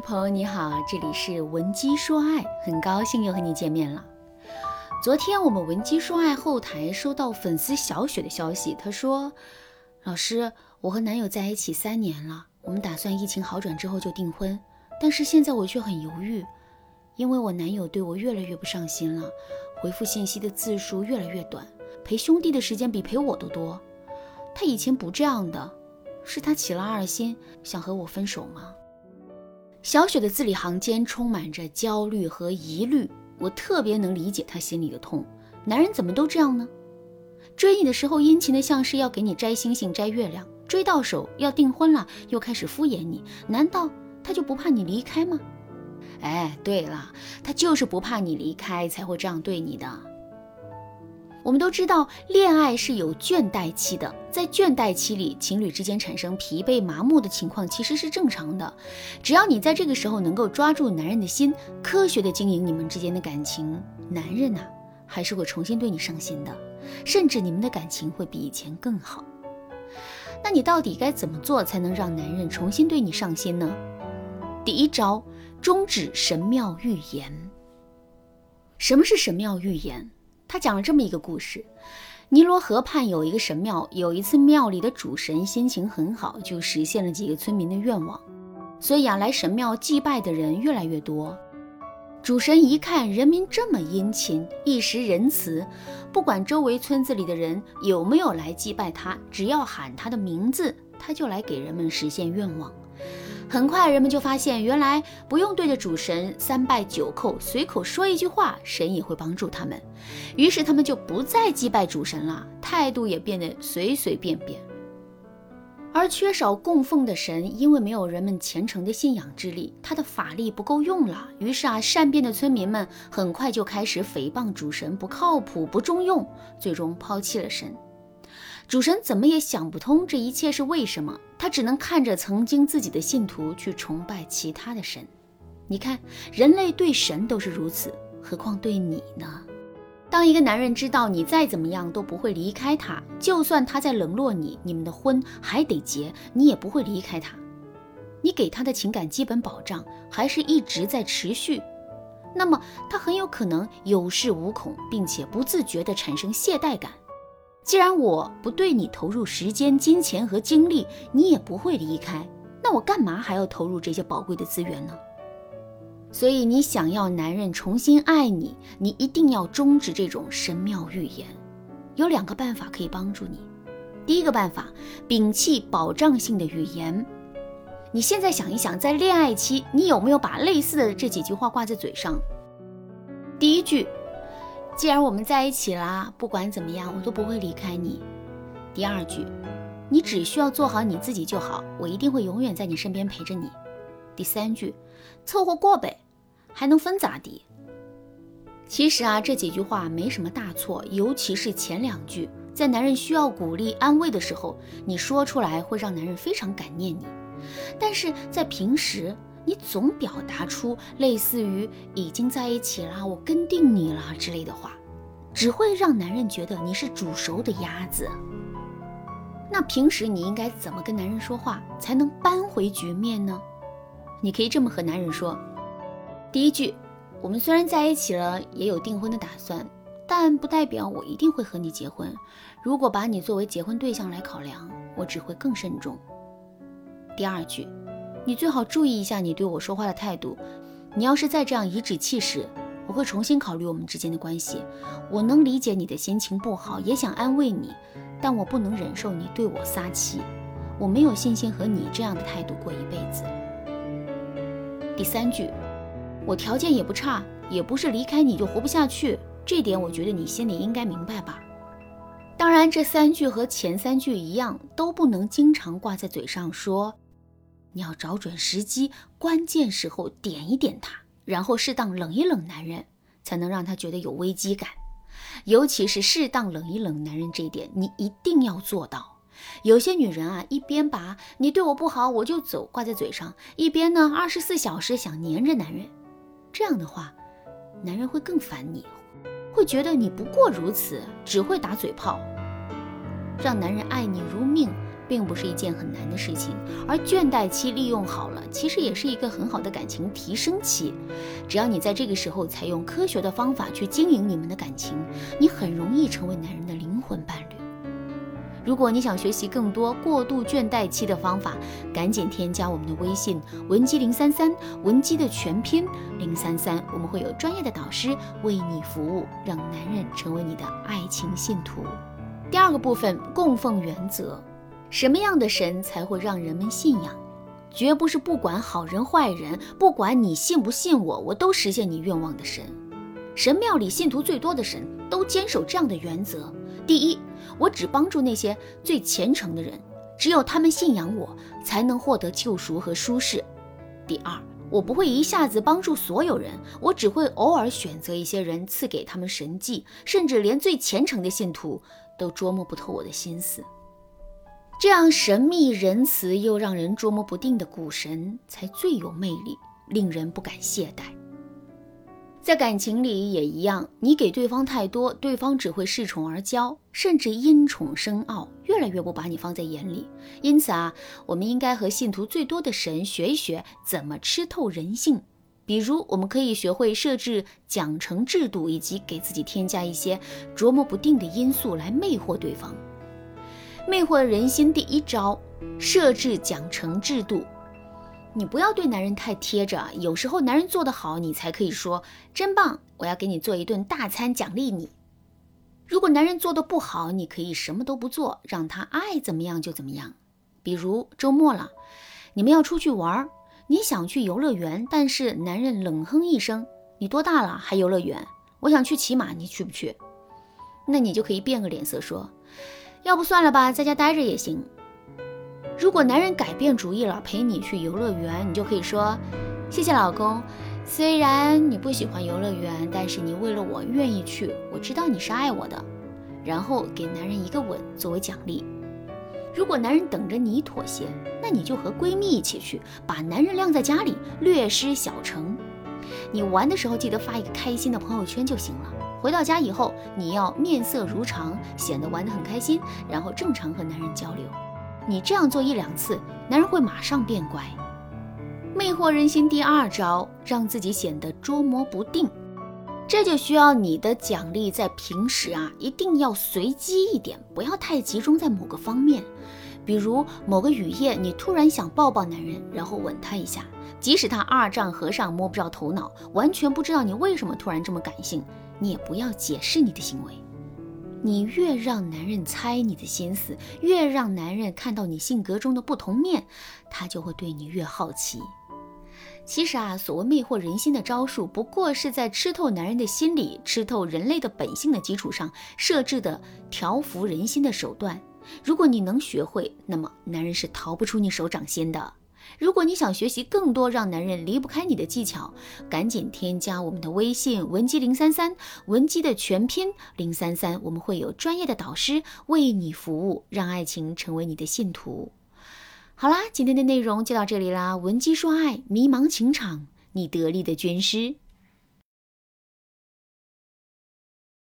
朋友你好，这里是文姬说爱，很高兴又和你见面了。昨天我们文姬说爱后台收到粉丝小雪的消息，她说：“老师，我和男友在一起三年了，我们打算疫情好转之后就订婚，但是现在我却很犹豫，因为我男友对我越来越不上心了，回复信息的字数越来越短，陪兄弟的时间比陪我都多。他以前不这样的，是他起了二心，想和我分手吗？”小雪的字里行间充满着焦虑和疑虑，我特别能理解她心里的痛。男人怎么都这样呢？追你的时候殷勤的像是要给你摘星星摘月亮，追到手要订婚了又开始敷衍你，难道他就不怕你离开吗？哎，对了，他就是不怕你离开才会这样对你的。我们都知道，恋爱是有倦怠期的，在倦怠期里，情侣之间产生疲惫、麻木的情况其实是正常的。只要你在这个时候能够抓住男人的心，科学的经营你们之间的感情，男人呐还是会重新对你上心的，甚至你们的感情会比以前更好。那你到底该怎么做才能让男人重新对你上心呢？第一招，终止神庙预言。什么是神庙预言？他讲了这么一个故事：尼罗河畔有一个神庙，有一次庙里的主神心情很好，就实现了几个村民的愿望，所以啊，来神庙祭拜的人越来越多。主神一看人民这么殷勤，一时仁慈，不管周围村子里的人有没有来祭拜他，只要喊他的名字，他就来给人们实现愿望。很快，人们就发现，原来不用对着主神三拜九叩，随口说一句话，神也会帮助他们。于是，他们就不再祭拜主神了，态度也变得随随便便。而缺少供奉的神，因为没有人们虔诚的信仰之力，他的法力不够用了。于是啊，善变的村民们很快就开始诽谤主神不靠谱、不中用，最终抛弃了神。主神怎么也想不通这一切是为什么，他只能看着曾经自己的信徒去崇拜其他的神。你看，人类对神都是如此，何况对你呢？当一个男人知道你再怎么样都不会离开他，就算他在冷落你，你们的婚还得结，你也不会离开他。你给他的情感基本保障还是一直在持续，那么他很有可能有恃无恐，并且不自觉地产生懈怠感。既然我不对你投入时间、金钱和精力，你也不会离开，那我干嘛还要投入这些宝贵的资源呢？所以，你想要男人重新爱你，你一定要终止这种神妙预言。有两个办法可以帮助你。第一个办法，摒弃保障性的语言。你现在想一想，在恋爱期，你有没有把类似的这几句话挂在嘴上？第一句。既然我们在一起啦，不管怎么样，我都不会离开你。第二句，你只需要做好你自己就好，我一定会永远在你身边陪着你。第三句，凑合过呗，还能分咋地？其实啊，这几句话没什么大错，尤其是前两句，在男人需要鼓励安慰的时候，你说出来会让男人非常感念你。但是在平时，你总表达出类似于已经在一起啦，我跟定你了之类的话，只会让男人觉得你是煮熟的鸭子。那平时你应该怎么跟男人说话才能扳回局面呢？你可以这么和男人说：第一句，我们虽然在一起了，也有订婚的打算，但不代表我一定会和你结婚。如果把你作为结婚对象来考量，我只会更慎重。第二句。你最好注意一下你对我说话的态度。你要是再这样颐指气使，我会重新考虑我们之间的关系。我能理解你的心情不好，也想安慰你，但我不能忍受你对我撒气。我没有信心和你这样的态度过一辈子。第三句，我条件也不差，也不是离开你就活不下去，这点我觉得你心里应该明白吧。当然，这三句和前三句一样，都不能经常挂在嘴上说。你要找准时机，关键时候点一点他，然后适当冷一冷男人，才能让他觉得有危机感。尤其是适当冷一冷男人这一点，你一定要做到。有些女人啊，一边把你对我不好我就走挂在嘴上，一边呢二十四小时想黏着男人。这样的话，男人会更烦你，会觉得你不过如此，只会打嘴炮。让男人爱你如命。并不是一件很难的事情，而倦怠期利用好了，其实也是一个很好的感情提升期。只要你在这个时候采用科学的方法去经营你们的感情，你很容易成为男人的灵魂伴侣。如果你想学习更多过度倦怠期的方法，赶紧添加我们的微信文姬零三三，文姬的全拼零三三，我们会有专业的导师为你服务，让男人成为你的爱情信徒。第二个部分，供奉原则，什么样的神才会让人们信仰？绝不是不管好人坏人，不管你信不信我，我都实现你愿望的神。神庙里信徒最多的神都坚守这样的原则：第一。我只帮助那些最虔诚的人，只有他们信仰我，才能获得救赎和舒适。第二，我不会一下子帮助所有人，我只会偶尔选择一些人赐给他们神迹，甚至连最虔诚的信徒都捉摸不透我的心思。这样神秘仁慈又让人捉摸不定的股神，才最有魅力，令人不敢懈怠。在感情里也一样，你给对方太多，对方只会恃宠而骄，甚至因宠生傲，越来越不把你放在眼里。因此啊，我们应该和信徒最多的神学一学怎么吃透人性。比如，我们可以学会设置奖惩制度，以及给自己添加一些琢磨不定的因素来魅惑对方。魅惑人心第一招：设置奖惩制度。你不要对男人太贴着，有时候男人做得好，你才可以说真棒，我要给你做一顿大餐奖励你。如果男人做得不好，你可以什么都不做，让他爱怎么样就怎么样。比如周末了，你们要出去玩，你想去游乐园，但是男人冷哼一声：“你多大了还游乐园？我想去骑马，你去不去？”那你就可以变个脸色说：“要不算了吧，在家待着也行。”如果男人改变主意了，陪你去游乐园，你就可以说：“谢谢老公，虽然你不喜欢游乐园，但是你为了我愿意去，我知道你是爱我的。”然后给男人一个吻作为奖励。如果男人等着你妥协，那你就和闺蜜一起去，把男人晾在家里，略施小惩。你玩的时候记得发一个开心的朋友圈就行了。回到家以后，你要面色如常，显得玩得很开心，然后正常和男人交流。你这样做一两次，男人会马上变乖。魅惑人心第二招，让自己显得捉摸不定，这就需要你的奖励在平时啊，一定要随机一点，不要太集中在某个方面。比如某个雨夜，你突然想抱抱男人，然后吻他一下，即使他二丈和尚摸不着头脑，完全不知道你为什么突然这么感性，你也不要解释你的行为。你越让男人猜你的心思，越让男人看到你性格中的不同面，他就会对你越好奇。其实啊，所谓魅惑人心的招数，不过是在吃透男人的心理、吃透人类的本性的基础上设置的调服人心的手段。如果你能学会，那么男人是逃不出你手掌心的。如果你想学习更多让男人离不开你的技巧，赶紧添加我们的微信文姬零三三，文姬的全拼零三三，我们会有专业的导师为你服务，让爱情成为你的信徒。好啦，今天的内容就到这里啦，文姬说爱，迷茫情场，你得力的军师。